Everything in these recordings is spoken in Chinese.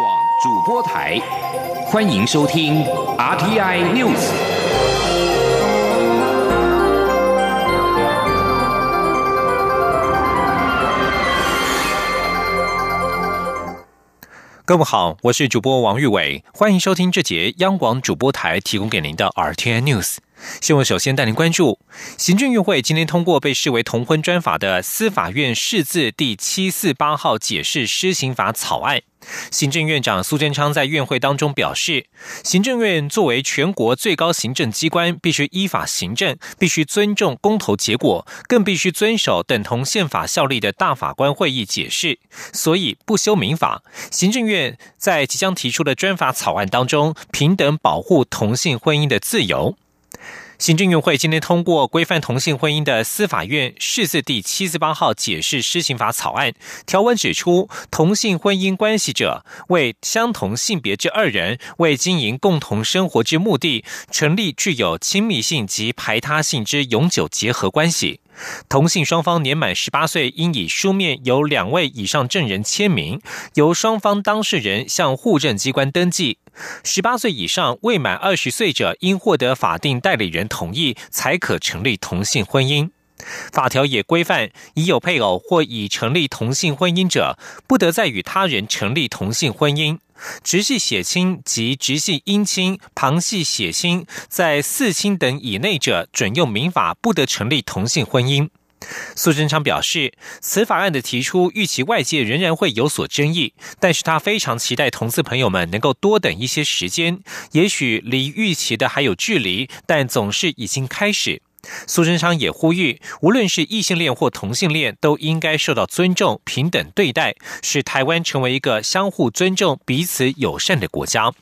广主播台，欢迎收听 RTI News。各位好，我是主播王玉伟，欢迎收听这节央广主播台提供给您的 RTI News。新闻首先带您关注，行政院会今天通过被视为同婚专法的司法院释字第七四八号解释施行法草案。行政院长苏贞昌在院会当中表示，行政院作为全国最高行政机关，必须依法行政，必须尊重公投结果，更必须遵守等同宪法效力的大法官会议解释，所以不修民法。行政院在即将提出的专法草案当中，平等保护同性婚姻的自由。行政院会今天通过规范同性婚姻的司法院释字第七十八号解释施行法草案，条文指出，同性婚姻关系者为相同性别之二人为经营共同生活之目的，成立具有亲密性及排他性之永久结合关系。同性双方年满十八岁，应以书面由两位以上证人签名，由双方当事人向户政机关登记。十八岁以上未满二十岁者，应获得法定代理人同意，才可成立同性婚姻。法条也规范，已有配偶或已成立同性婚姻者，不得再与他人成立同性婚姻。直系血亲及直系姻亲、旁系血亲，在四亲等以内者，准用民法，不得成立同性婚姻。苏贞昌表示，此法案的提出，预期外界仍然会有所争议，但是他非常期待同志朋友们能够多等一些时间，也许离预期的还有距离，但总是已经开始。苏贞昌也呼吁，无论是异性恋或同性恋，都应该受到尊重、平等对待，使台湾成为一个相互尊重、彼此友善的国家。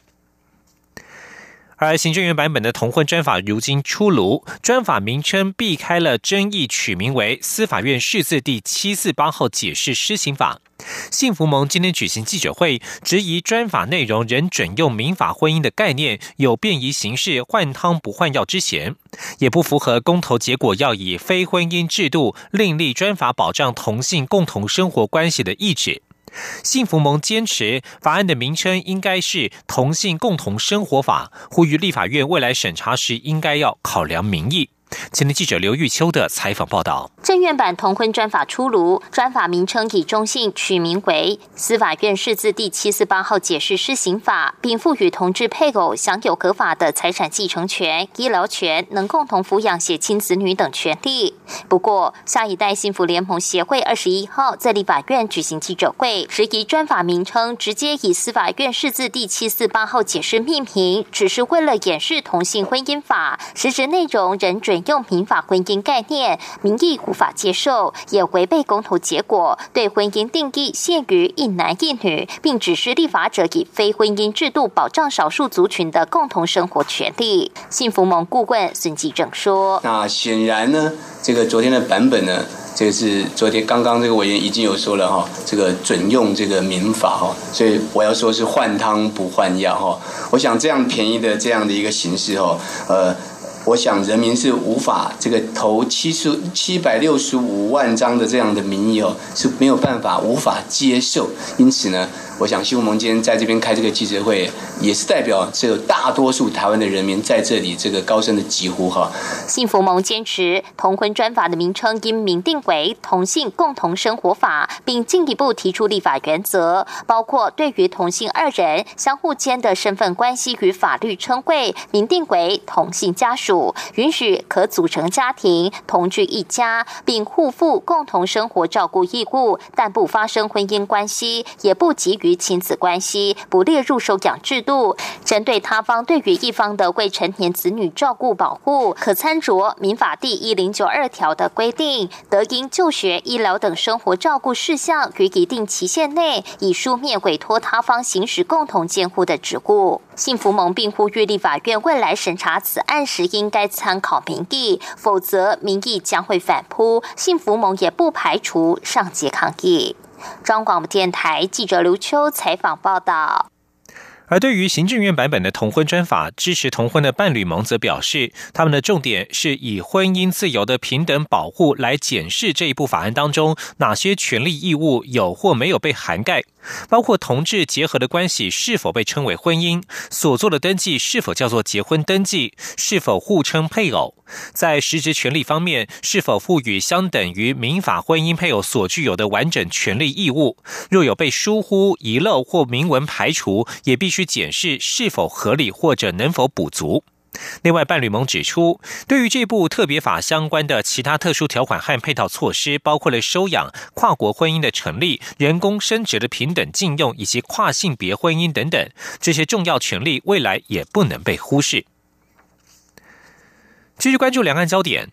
而行政院版本的同婚专法如今出炉，专法名称避开了争议，取名为司法院释字第七四八号解释施行法。幸福盟今天举行记者会，质疑专法内容仍准用民法婚姻的概念，有便宜形式换汤不换药之嫌，也不符合公投结果要以非婚姻制度另立专法保障同性共同生活关系的意志。幸福盟坚持法案的名称应该是《同性共同生活法》，呼吁立法院未来审查时应该要考量民意。前天记者刘玉秋的采访报道：正院版同婚专法出炉，专法名称以中性取名为《司法院释字第七四八号解释施行法》，并赋予同志配偶享有合法的财产继承权、医疗权，能共同抚养血亲子女等权利。不过，下一代幸福联盟协会二十一号在立法院举行记者会，质疑专法名称直接以司法院释字第七四八号解释命名，只是为了掩饰同性婚姻法，实质内容仍准。用民法婚姻概念，民意无法接受，也违背公投结果。对婚姻定义限于一男一女，并指示立法者以非婚姻制度保障少数族群的共同生活权利。幸福盟顾问孙继正说：“那显然呢，这个昨天的版本呢，这个是昨天刚刚这个委员已经有说了哈，这个准用这个民法哈，所以我要说是换汤不换药哈。我想这样便宜的这样的一个形式哈，呃。”我想人民是无法这个投七十七百六十五万张的这样的民意哦是没有办法无法接受，因此呢。我想，新闻盟今天在这边开这个记者会，也是代表这大多数台湾的人民在这里这个高声的疾呼哈。幸福盟坚持同婚专法的名称应明定为同性共同生活法，并进一步提出立法原则，包括对于同性二人相互间的身份关系与法律称谓，明定为同性家属，允许可组成家庭同居一家，并互负共同生活照顾义务，但不发生婚姻关系，也不给予。于亲子关系不列入收养制度，针对他方对于一方的未成年子女照顾保护，可参酌民法第一零九二条的规定，得因就学、医疗等生活照顾事项，于一定期限内以书面委托他方行使共同监护的职务。幸福盟并呼吁立法院未来审查此案时，应该参考民意，否则民意将会反扑。幸福盟也不排除上街抗议。中广播电台记者刘秋采访报道。而对于行政院版本的同婚专法，支持同婚的伴侣盟则表示，他们的重点是以婚姻自由的平等保护来检视这一部法案当中哪些权利义务有或没有被涵盖。包括同志结合的关系是否被称为婚姻，所做的登记是否叫做结婚登记，是否互称配偶，在实质权利方面是否赋予相等于民法婚姻配偶所具有的完整权利义务，若有被疏忽遗漏或明文排除，也必须检视是否合理或者能否补足。另外，伴侣盟指出，对于这部特别法相关的其他特殊条款和配套措施，包括了收养、跨国婚姻的成立、人工生殖的平等禁用以及跨性别婚姻等等，这些重要权利未来也不能被忽视。继续关注两岸焦点，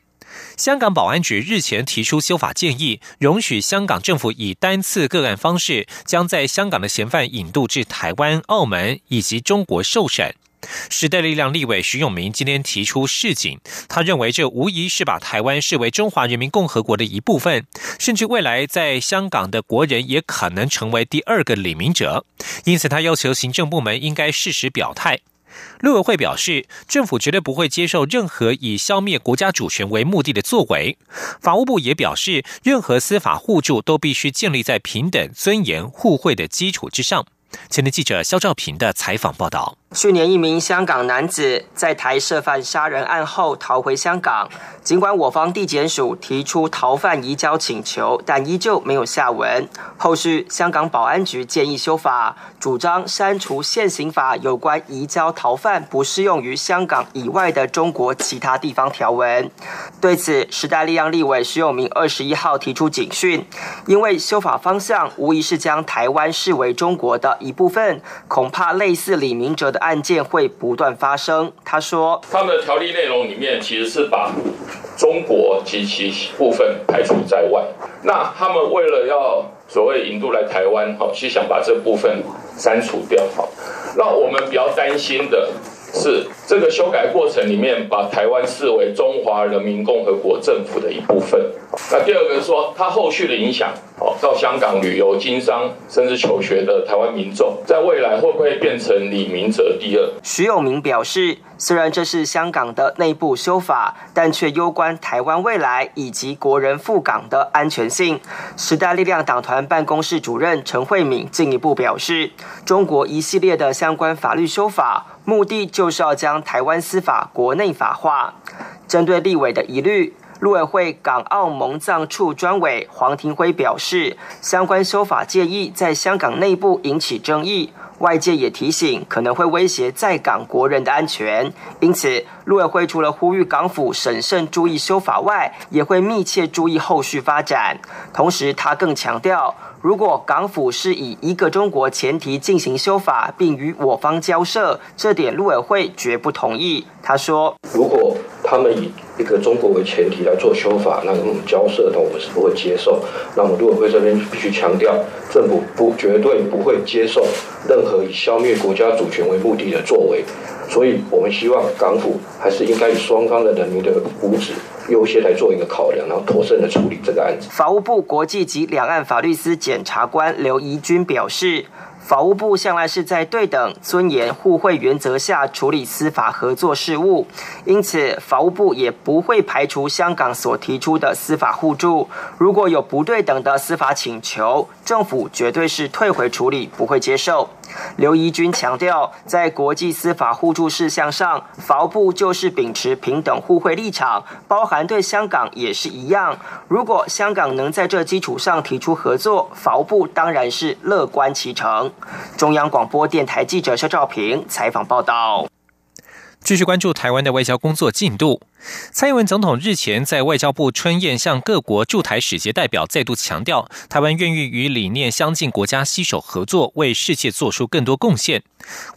香港保安局日前提出修法建议，容许香港政府以单次个案方式，将在香港的嫌犯引渡至台湾、澳门以及中国受审。时代力量立委徐永明今天提出示警，他认为这无疑是把台湾视为中华人民共和国的一部分，甚至未来在香港的国人也可能成为第二个李明哲，因此他要求行政部门应该适时表态。陆委会表示，政府绝对不会接受任何以消灭国家主权为目的的作为。法务部也表示，任何司法互助都必须建立在平等、尊严、互惠的基础之上。前天记者肖兆平的采访报道。去年，一名香港男子在台涉犯杀人案后逃回香港。尽管我方地检署提出逃犯移交请求，但依旧没有下文。后续，香港保安局建议修法，主张删除现行法有关移交逃犯不适用于香港以外的中国其他地方条文。对此，时代力量立委徐永明二十一号提出警讯，因为修法方向无疑是将台湾视为中国的一部分，恐怕类似李明哲的。案件会不断发生。他说，他们的条例内容里面其实是把中国及其部分排除在外。那他们为了要所谓引渡来台湾，好，是想把这部分删除掉。好，那我们比较担心的是，这个修改过程里面把台湾视为中华人民共和国政府的一部分。那第二个是说，它后续的影响。好，到香港旅游、经商，甚至求学的台湾民众，在未来会不会变成李明哲第二？徐永明表示，虽然这是香港的内部修法，但却攸关台湾未来以及国人赴港的安全性。时代力量党团办公室主任陈慧敏进一步表示，中国一系列的相关法律修法，目的就是要将台湾司法国内法化。针对立委的疑虑。陆委会港澳蒙藏处专委黄庭辉表示，相关修法建议在香港内部引起争议，外界也提醒可能会威胁在港国人的安全，因此陆委会除了呼吁港府审慎注意修法外，也会密切注意后续发展。同时，他更强调，如果港府是以一个中国前提进行修法，并与我方交涉，这点陆委会绝不同意。他说，如果他们以一个中国为前提来做修法，那我们交涉，的我们是不会接受。那么陆委会这边必须强调，政府不绝对不会接受任何以消灭国家主权为目的的作为。所以我们希望港府还是应该以双方的人民的福祉优先来做一个考量，然后妥善的处理这个案子。法务部国际及两岸法律司检察官刘怡君表示。法务部向来是在对等、尊严、互惠原则下处理司法合作事务，因此法务部也不会排除香港所提出的司法互助。如果有不对等的司法请求，政府绝对是退回处理，不会接受。刘怡君强调，在国际司法互助事项上，法务部就是秉持平等互惠立场，包含对香港也是一样。如果香港能在这基础上提出合作，法务部当然是乐观其成。中央广播电台记者肖兆平采访报道。继续关注台湾的外交工作进度。蔡英文总统日前在外交部春宴向各国驻台使节代表再度强调，台湾愿意与理念相近国家携手合作，为世界做出更多贡献。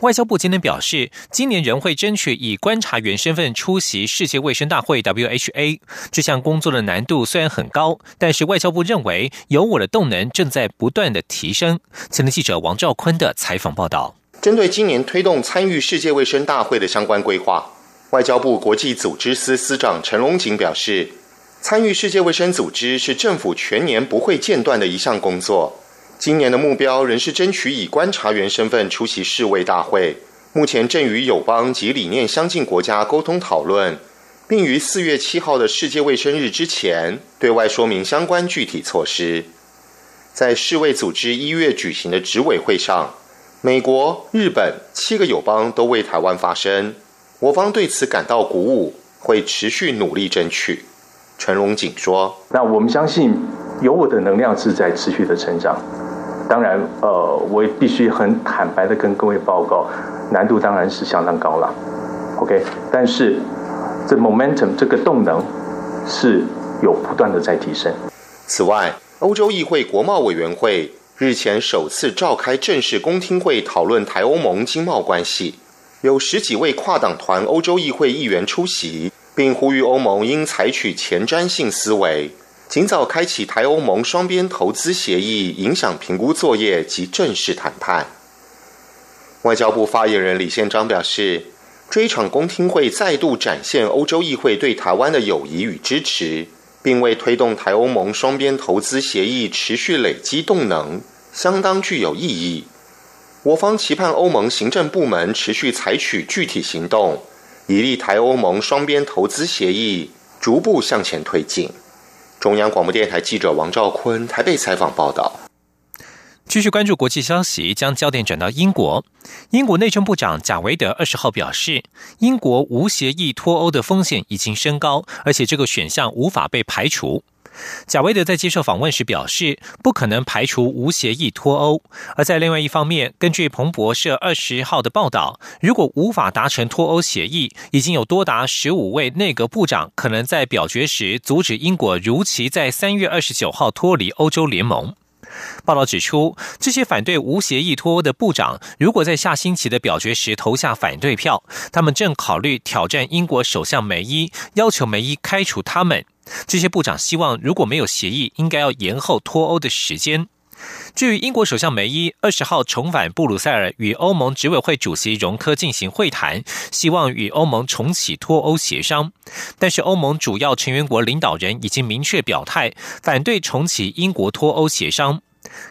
外交部今天表示，今年仍会争取以观察员身份出席世界卫生大会 （WHA）。这项工作的难度虽然很高，但是外交部认为有我的动能正在不断的提升。前天记者王兆坤的采访报道。针对今年推动参与世界卫生大会的相关规划，外交部国际组织司司长陈龙锦表示，参与世界卫生组织是政府全年不会间断的一项工作。今年的目标仍是争取以观察员身份出席世卫大会，目前正与友邦及理念相近国家沟通讨论，并于四月七号的世界卫生日之前对外说明相关具体措施。在世卫组织一月举行的执委会上，美国、日本七个友邦都为台湾发声，我方对此感到鼓舞，会持续努力争取。陈荣景说：“那我们相信，有我的能量是在持续的成长。当然，呃，我也必须很坦白的跟各位报告，难度当然是相当高了。OK，但是这 momentum 这个动能是有不断的在提升。此外，欧洲议会国贸委员会日前首次召开正式公听会，讨论台欧盟经贸关系，有十几位跨党团欧洲议会议员出席。”并呼吁欧盟应采取前瞻性思维，尽早开启台欧盟双边投资协议影响评估作业及正式谈判。外交部发言人李宪章表示，这一场公听会再度展现欧洲议会对台湾的友谊与支持，并为推动台欧盟双边投资协议持续累积动能，相当具有意义。我方期盼欧盟行政部门持续采取具体行动。以利台欧盟双边投资协议逐步向前推进。中央广播电台记者王兆坤台北采访报道。继续关注国际消息，将焦点转到英国。英国内政部长贾维德二十号表示，英国无协议脱欧的风险已经升高，而且这个选项无法被排除。贾维德在接受访问时表示，不可能排除无协议脱欧。而在另外一方面，根据彭博社二十号的报道，如果无法达成脱欧协议，已经有多达十五位内阁部长可能在表决时阻止英国如期在三月二十九号脱离欧洲联盟。报道指出，这些反对无协议脱欧的部长，如果在下星期的表决时投下反对票，他们正考虑挑战英国首相梅伊，要求梅伊开除他们。这些部长希望，如果没有协议，应该要延后脱欧的时间。至于英国首相梅伊二十号重返布鲁塞尔，与欧盟执委会主席容科进行会谈，希望与欧盟重启脱欧协商。但是，欧盟主要成员国领导人已经明确表态，反对重启英国脱欧协商。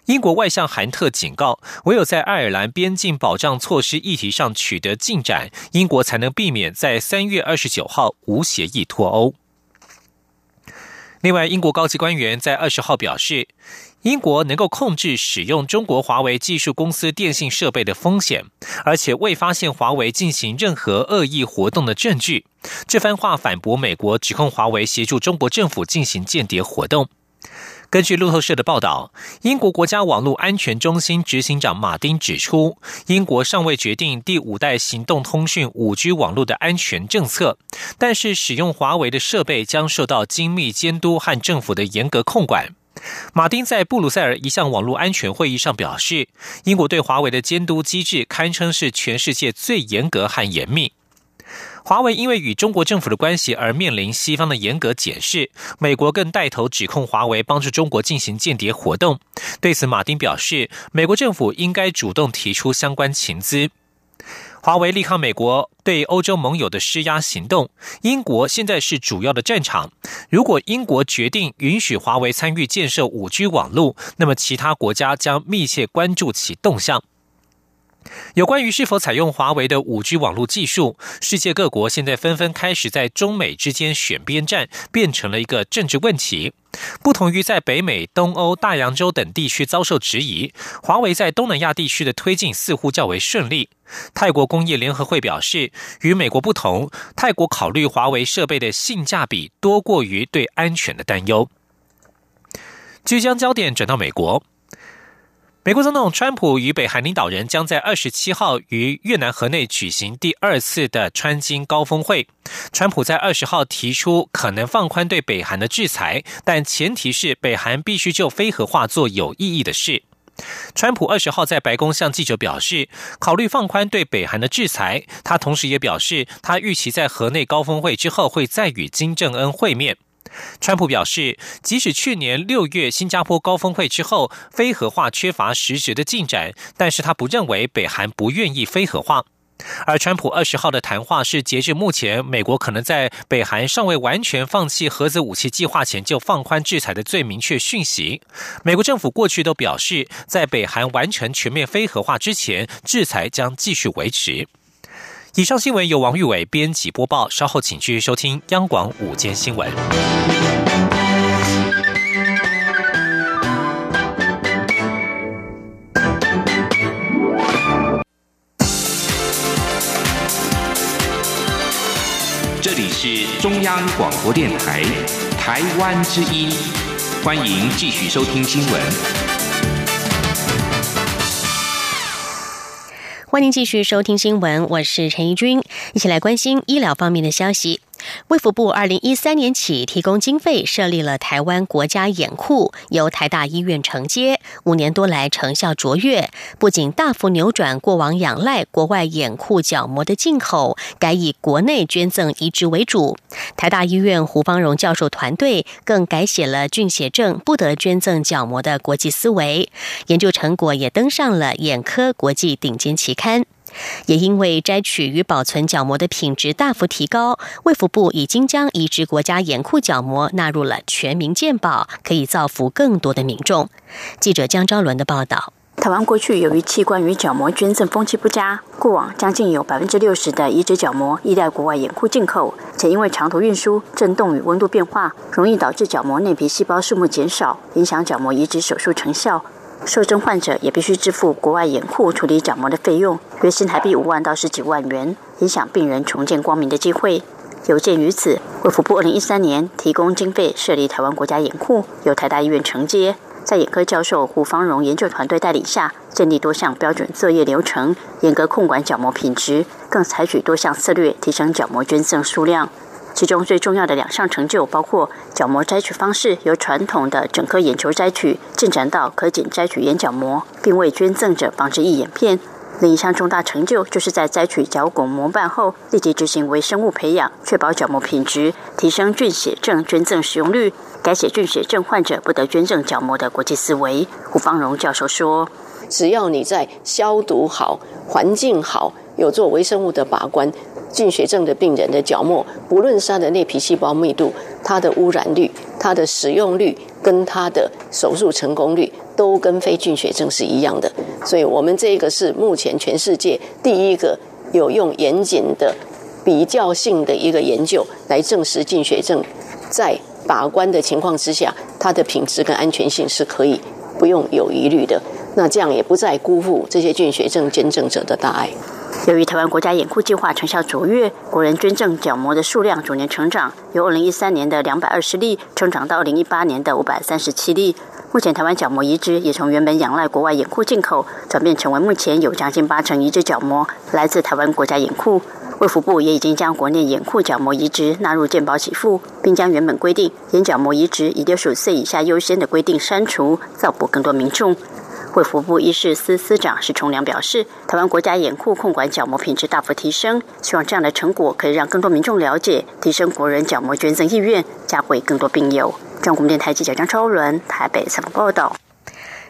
英国外相韩特警告，唯有在爱尔兰边境保障措施议题上取得进展，英国才能避免在三月二十九号无协议脱欧。另外，英国高级官员在二十号表示，英国能够控制使用中国华为技术公司电信设备的风险，而且未发现华为进行任何恶意活动的证据。这番话反驳美国指控华为协助中国政府进行间谍活动。根据路透社的报道，英国国家网络安全中心执行长马丁指出，英国尚未决定第五代行动通讯五 G 网络的安全政策，但是使用华为的设备将受到精密监督和政府的严格控管。马丁在布鲁塞尔一项网络安全会议上表示，英国对华为的监督机制堪称是全世界最严格和严密。华为因为与中国政府的关系而面临西方的严格检视，美国更带头指控华为帮助中国进行间谍活动。对此，马丁表示，美国政府应该主动提出相关情资。华为力抗美国对欧洲盟友的施压行动，英国现在是主要的战场。如果英国决定允许华为参与建设五 G 网络，那么其他国家将密切关注其动向。有关于是否采用华为的五 G 网络技术，世界各国现在纷纷开始在中美之间选边站，变成了一个政治问题。不同于在北美、东欧、大洋洲等地区遭受质疑，华为在东南亚地区的推进似乎较为顺利。泰国工业联合会表示，与美国不同，泰国考虑华为设备的性价比多过于对安全的担忧。即将焦点转到美国。美国总统川普与北韩领导人将在二十七号于越南河内举行第二次的川金高峰会。川普在二十号提出可能放宽对北韩的制裁，但前提是北韩必须就非核化做有意义的事。川普二十号在白宫向记者表示，考虑放宽对北韩的制裁。他同时也表示，他预期在河内高峰会之后会再与金正恩会面。川普表示，即使去年六月新加坡高峰会之后，非核化缺乏实质的进展，但是他不认为北韩不愿意非核化。而川普二十号的谈话是截至目前，美国可能在北韩尚未完全放弃核子武器计划前就放宽制裁的最明确讯息。美国政府过去都表示，在北韩完成全面非核化之前，制裁将继续维持。以上新闻由王玉伟编辑播报，稍后请继续收听央广午间新闻。这里是中央广播电台，台湾之音，欢迎继续收听新闻。欢迎继续收听新闻，我是陈怡君，一起来关心医疗方面的消息。卫福部二零一三年起提供经费设立了台湾国家眼库，由台大医院承接，五年多来成效卓越，不仅大幅扭转过往仰赖国外眼库角膜的进口，改以国内捐赠移植为主。台大医院胡方荣教授团队更改写了菌血症不得捐赠角膜的国际思维，研究成果也登上了眼科国际顶尖期刊。也因为摘取与保存角膜的品质大幅提高，卫福部已经将移植国家眼库角膜纳入了全民健保，可以造福更多的民众。记者江昭伦的报道：台湾过去由于器官与角膜捐赠风气不佳，过往将近有百分之六十的移植角膜依赖国外眼库进口，且因为长途运输、震动与温度变化，容易导致角膜内皮细胞数目减少，影响角膜移植手术成效。受赠患者也必须支付国外眼库处理角膜的费用，约新台币五万到十几万元，影响病人重见光明的机会。有鉴于此，卫福部二零一三年提供经费设立台湾国家眼库，由台大医院承接，在眼科教授胡方荣研究团队带领下，建立多项标准作业流程，严格控管角膜品质，更采取多项策略提升角膜捐赠数量。其中最重要的两项成就，包括角膜摘取方式由传统的整颗眼球摘取，进展到可仅摘取眼角膜，并为捐赠者防止异眼片。另一项重大成就，就是在摘取角骨膜瓣后，立即执行微生物培养，确保角膜品质，提升菌血症捐赠使用率，改写菌血症患者不得捐赠角膜的国际思维。胡方荣教授说：“只要你在消毒好、环境好，有做微生物的把关。”菌血症的病人的角膜，不论是它的内皮细胞密度、它的污染率、它的使用率，跟它的手术成功率，都跟非菌血症是一样的。所以，我们这个是目前全世界第一个有用严谨的比较性的一个研究来证实菌血症在把关的情况之下，它的品质跟安全性是可以不用有疑虑的。那这样也不再辜负这些菌血症捐赠者的大爱。由于台湾国家眼库计划成效卓越，国人捐赠角膜的数量逐年成长，由二零一三年的两百二十例成长到二零一八年的五百三十七例。目前台湾角膜移植也从原本仰赖国外眼库进口，转变成为目前有将近八成移植角膜来自台湾国家眼库。卫福部也已经将国内眼库角膜移植纳入健保给付，并将原本规定眼角膜移植以六十五岁以下优先的规定删除，造福更多民众。卫福部医事司司长石崇良表示，台湾国家眼库控管角膜品质大幅提升，希望这样的成果可以让更多民众了解，提升国人角膜捐赠意愿，加惠更多病友。中国电台记者张超伦台北采访报道。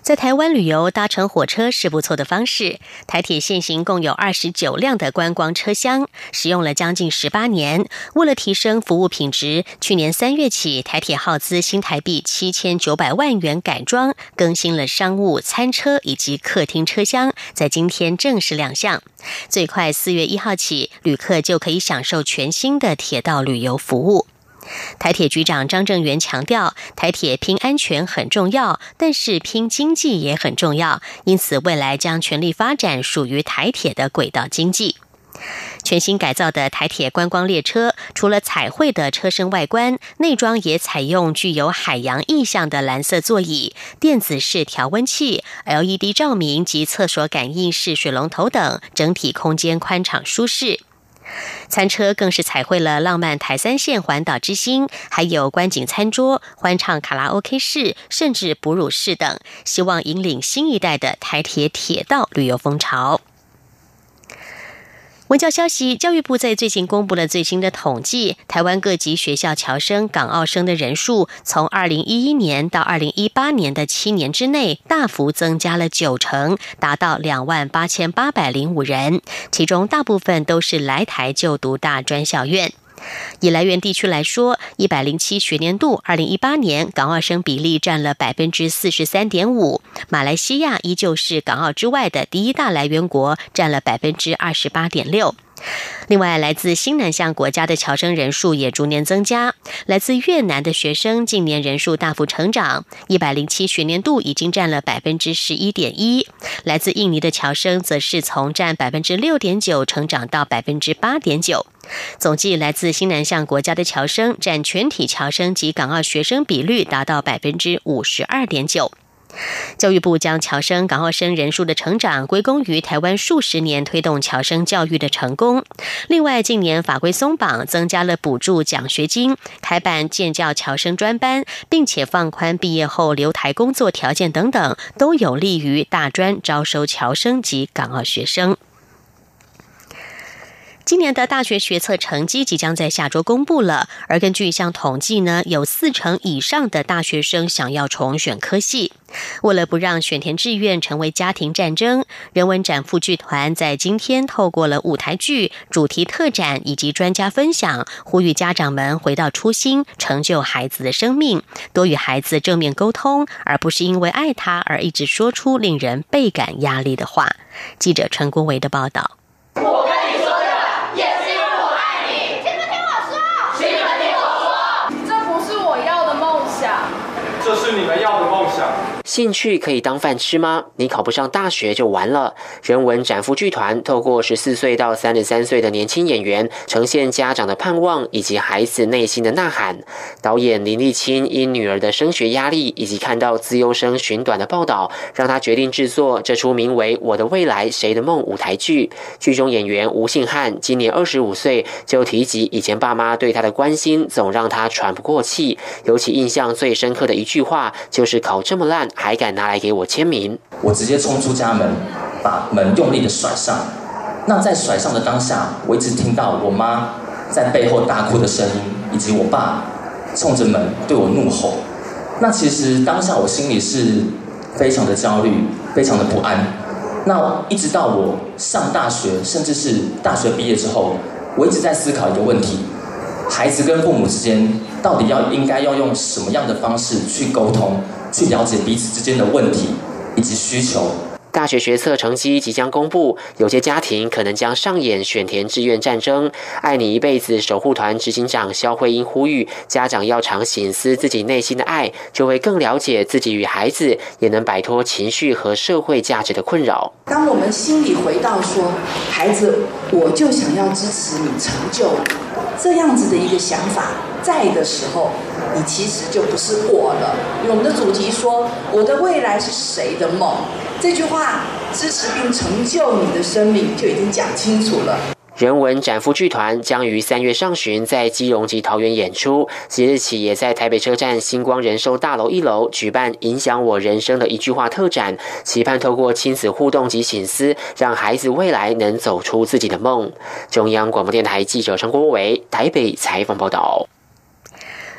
在台湾旅游搭乘火车是不错的方式。台铁现行共有二十九辆的观光车厢，使用了将近十八年。为了提升服务品质，去年三月起，台铁耗资新台币七千九百万元改装更新了商务餐车以及客厅车厢，在今天正式亮相。最快四月一号起，旅客就可以享受全新的铁道旅游服务。台铁局长张正元强调，台铁拼安全很重要，但是拼经济也很重要，因此未来将全力发展属于台铁的轨道经济。全新改造的台铁观光列车，除了彩绘的车身外观，内装也采用具有海洋意象的蓝色座椅、电子式调温器、LED 照明及厕所感应式水龙头等，整体空间宽敞舒适。餐车更是彩绘了浪漫台三线环岛之星，还有观景餐桌、欢唱卡拉 OK 室，甚至哺乳室等，希望引领新一代的台铁铁道旅游风潮。文教消息，教育部在最近公布了最新的统计，台湾各级学校侨生、港澳生的人数，从二零一一年到二零一八年的七年之内，大幅增加了九成，达到两万八千八百零五人，其中大部分都是来台就读大专校院。以来源地区来说，一百零七学年度，二零一八年港澳生比例占了百分之四十三点五。马来西亚依旧是港澳之外的第一大来源国，占了百分之二十八点六。另外，来自新南向国家的侨生人数也逐年增加。来自越南的学生近年人数大幅成长，一百零七学年度已经占了百分之十一点一。来自印尼的侨生则是从占百分之六点九成长到百分之八点九。总计来自新南向国家的侨生占全体侨生及港澳学生比率达到百分之五十二点九。教育部将侨生、港澳生人数的成长归功于台湾数十年推动侨生教育的成功。另外，近年法规松绑，增加了补助奖学金，开办建教侨生专班，并且放宽毕业后留台工作条件等等，都有利于大专招收侨生及港澳学生。今年的大学学测成绩即将在下周公布了，而根据一项统计呢，有四成以上的大学生想要重选科系。为了不让选填志愿成为家庭战争，人文展副剧团在今天透过了舞台剧、主题特展以及专家分享，呼吁家长们回到初心，成就孩子的生命，多与孩子正面沟通，而不是因为爱他而一直说出令人倍感压力的话。记者陈国维的报道。兴趣可以当饭吃吗？你考不上大学就完了。人文展副剧团透过十四岁到三十三岁的年轻演员，呈现家长的盼望以及孩子内心的呐喊。导演林立清因女儿的升学压力以及看到自优生寻短的报道，让他决定制作这出名为《我的未来谁的梦》舞台剧。剧中演员吴信汉今年二十五岁，就提及以前爸妈对他的关心，总让他喘不过气。尤其印象最深刻的一句话，就是考这么烂。还敢拿来给我签名？我直接冲出家门，把门用力的甩上。那在甩上的当下，我一直听到我妈在背后大哭的声音，以及我爸冲着门对我怒吼。那其实当下我心里是非常的焦虑，非常的不安。那一直到我上大学，甚至是大学毕业之后，我一直在思考一个问题：孩子跟父母之间到底要应该要用什么样的方式去沟通？去了解彼此之间的问题以及需求。大学学测成绩即将公布，有些家庭可能将上演选填志愿战争。爱你一辈子守护团执行长肖慧英呼吁家长要常醒思自己内心的爱，就会更了解自己与孩子，也能摆脱情绪和社会价值的困扰。当我们心里回到说，孩子，我就想要支持你成就这样子的一个想法在的时候。你其实就不是我了，因为我们的主题说“我的未来是谁的梦”，这句话支持并成就你的生命就已经讲清楚了。人文展夫剧团将于三月上旬在基隆及桃园演出，即日起也在台北车站星光人寿大楼一楼举办“影响我人生的一句话”特展，期盼透过亲子互动及醒思，让孩子未来能走出自己的梦。中央广播电台记者陈国伟台北采访报道。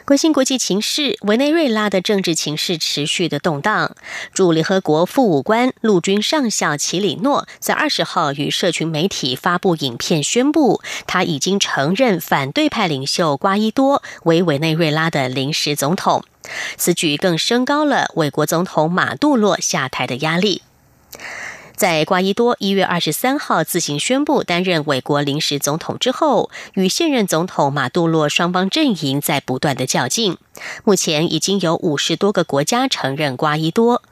关心国际情势，委内瑞拉的政治情势持续的动荡。驻联合国副武官陆军上校齐里诺在二十号与社群媒体发布影片，宣布他已经承认反对派领袖瓜伊多为委内瑞拉的临时总统。此举更升高了委国总统马杜洛下台的压力。在瓜伊多一月二十三号自行宣布担任委国临时总统之后，与现任总统马杜洛双方阵营在不断的较劲。目前已经有五十多个国家承认瓜伊多。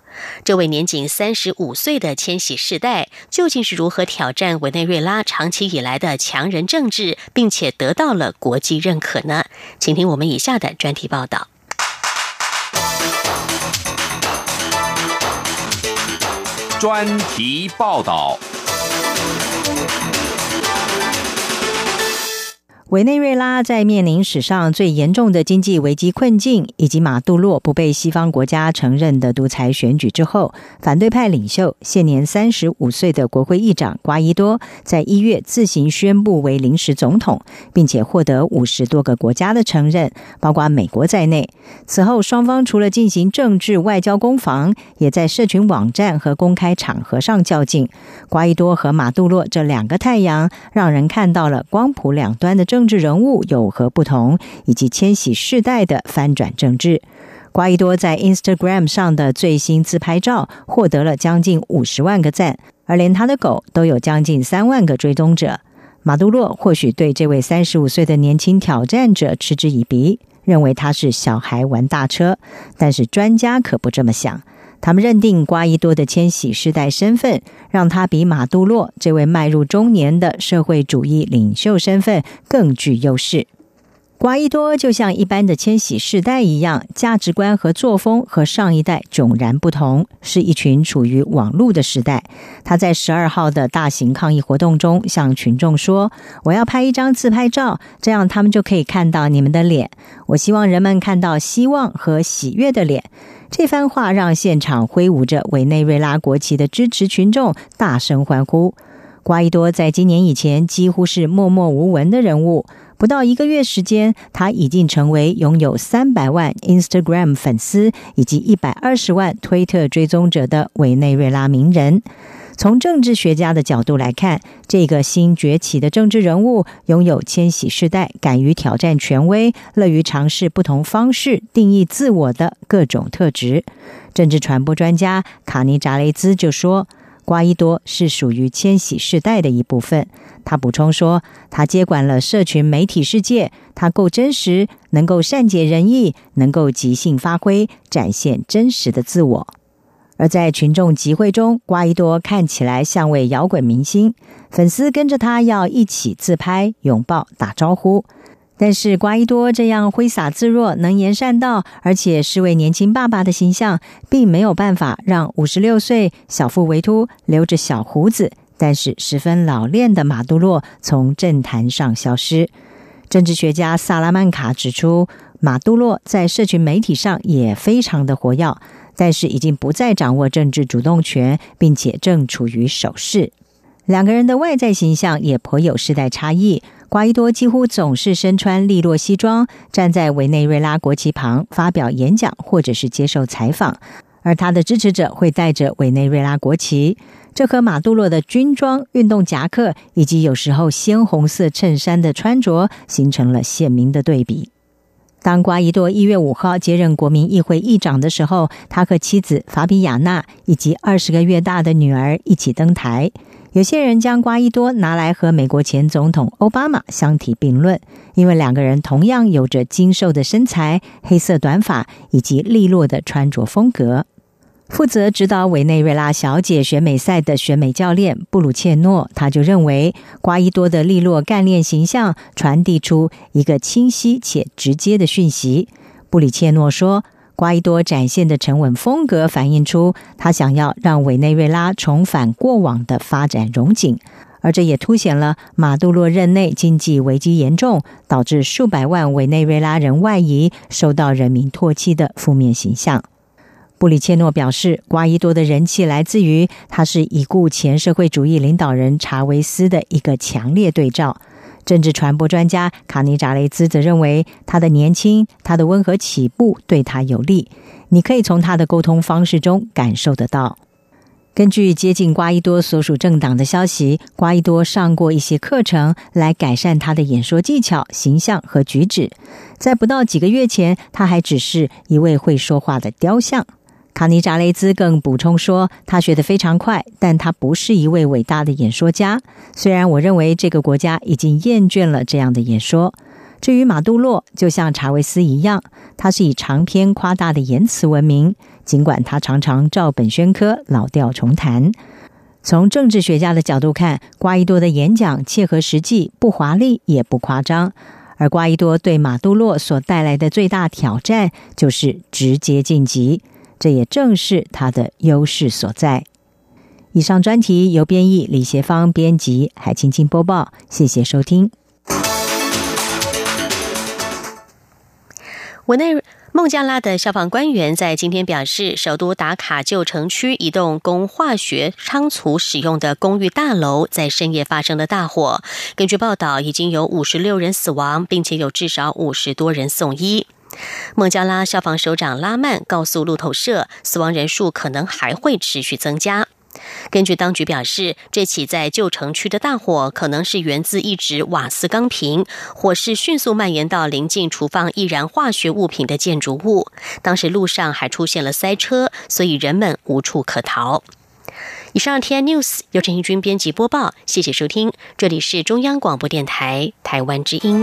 这位年仅三十五岁的千禧世代，究竟是如何挑战委内瑞拉长期以来的强人政治，并且得到了国际认可呢？请听我们以下的专题报道。专题报道。委内瑞拉在面临史上最严重的经济危机困境，以及马杜洛不被西方国家承认的独裁选举之后，反对派领袖现年三十五岁的国会议长瓜伊多，在一月自行宣布为临时总统，并且获得五十多个国家的承认，包括美国在内。此后，双方除了进行政治外交攻防，也在社群网站和公开场合上较劲。瓜伊多和马杜洛这两个太阳，让人看到了光谱两端的政。政治人物有何不同，以及千禧世代的翻转政治。瓜伊多在 Instagram 上的最新自拍照获得了将近五十万个赞，而连他的狗都有将近三万个追踪者。马杜洛或许对这位三十五岁的年轻挑战者嗤之以鼻，认为他是小孩玩大车，但是专家可不这么想。他们认定瓜伊多的千禧世代身份，让他比马杜洛这位迈入中年的社会主义领袖身份更具优势。瓜伊多就像一般的千禧世代一样，价值观和作风和上一代迥然不同，是一群处于网络的时代。他在十二号的大型抗议活动中向群众说：“我要拍一张自拍照，这样他们就可以看到你们的脸。我希望人们看到希望和喜悦的脸。”这番话让现场挥舞着委内瑞拉国旗的支持群众大声欢呼。瓜伊多在今年以前几乎是默默无闻的人物。不到一个月时间，他已经成为拥有三百万 Instagram 粉丝以及一百二十万推特追踪者的委内瑞拉名人。从政治学家的角度来看，这个新崛起的政治人物拥有千禧世代敢于挑战权威、乐于尝试不同方式定义自我的各种特质。政治传播专家卡尼扎雷兹就说。瓜伊多是属于千禧世代的一部分。他补充说，他接管了社群媒体世界，他够真实，能够善解人意，能够即兴发挥，展现真实的自我。而在群众集会中，瓜伊多看起来像位摇滚明星，粉丝跟着他要一起自拍、拥抱、打招呼。但是瓜伊多这样挥洒自若、能言善道，而且是位年轻爸爸的形象，并没有办法让五十六岁小腹微凸、留着小胡子，但是十分老练的马杜洛从政坛上消失。政治学家萨拉曼卡指出，马杜洛在社群媒体上也非常的活跃，但是已经不再掌握政治主动权，并且正处于守势。两个人的外在形象也颇有世代差异。瓜伊多几乎总是身穿利落西装，站在委内瑞拉国旗旁发表演讲或者是接受采访，而他的支持者会带着委内瑞拉国旗。这和马杜洛的军装、运动夹克以及有时候鲜红色衬衫的穿着形成了鲜明的对比。当瓜伊多一月五号接任国民议会议长的时候，他和妻子法比亚娜以及二十个月大的女儿一起登台。有些人将瓜伊多拿来和美国前总统奥巴马相提并论，因为两个人同样有着精瘦的身材、黑色短发以及利落的穿着风格。负责指导委内瑞拉小姐选美赛的选美教练布鲁切诺，他就认为瓜伊多的利落干练形象传递出一个清晰且直接的讯息。布里切诺说。瓜伊多展现的沉稳风格，反映出他想要让委内瑞拉重返过往的发展荣景，而这也凸显了马杜罗任内经济危机严重，导致数百万委内瑞拉人外移，受到人民唾弃的负面形象。布里切诺表示，瓜伊多的人气来自于他是已故前社会主义领导人查韦斯的一个强烈对照。政治传播专家卡尼扎雷兹则认为，他的年轻、他的温和起步对他有利。你可以从他的沟通方式中感受得到。根据接近瓜伊多所属政党的消息，瓜伊多上过一些课程来改善他的演说技巧、形象和举止。在不到几个月前，他还只是一位会说话的雕像。卡尼扎雷兹更补充说，他学得非常快，但他不是一位伟大的演说家。虽然我认为这个国家已经厌倦了这样的演说。至于马杜洛，就像查韦斯一样，他是以长篇夸大的言辞闻名，尽管他常常照本宣科、老调重弹。从政治学家的角度看，瓜伊多的演讲切合实际，不华丽也不夸张。而瓜伊多对马杜洛所带来的最大挑战，就是直接晋级。这也正是他的优势所在。以上专题由编译李协芳编辑，海青青播报。谢谢收听。我内孟加拉的消防官员在今天表示，首都达卡旧城区一栋供化学仓储使用的公寓大楼在深夜发生了大火。根据报道，已经有五十六人死亡，并且有至少五十多人送医。孟加拉消防首长拉曼告诉路透社，死亡人数可能还会持续增加。根据当局表示，这起在旧城区的大火可能是源自一只瓦斯钢瓶，火势迅速蔓延到临近储放易燃化学物品的建筑物。当时路上还出现了塞车，所以人们无处可逃。以上 T N News 由陈义军编辑播报，谢谢收听，这里是中央广播电台台湾之音。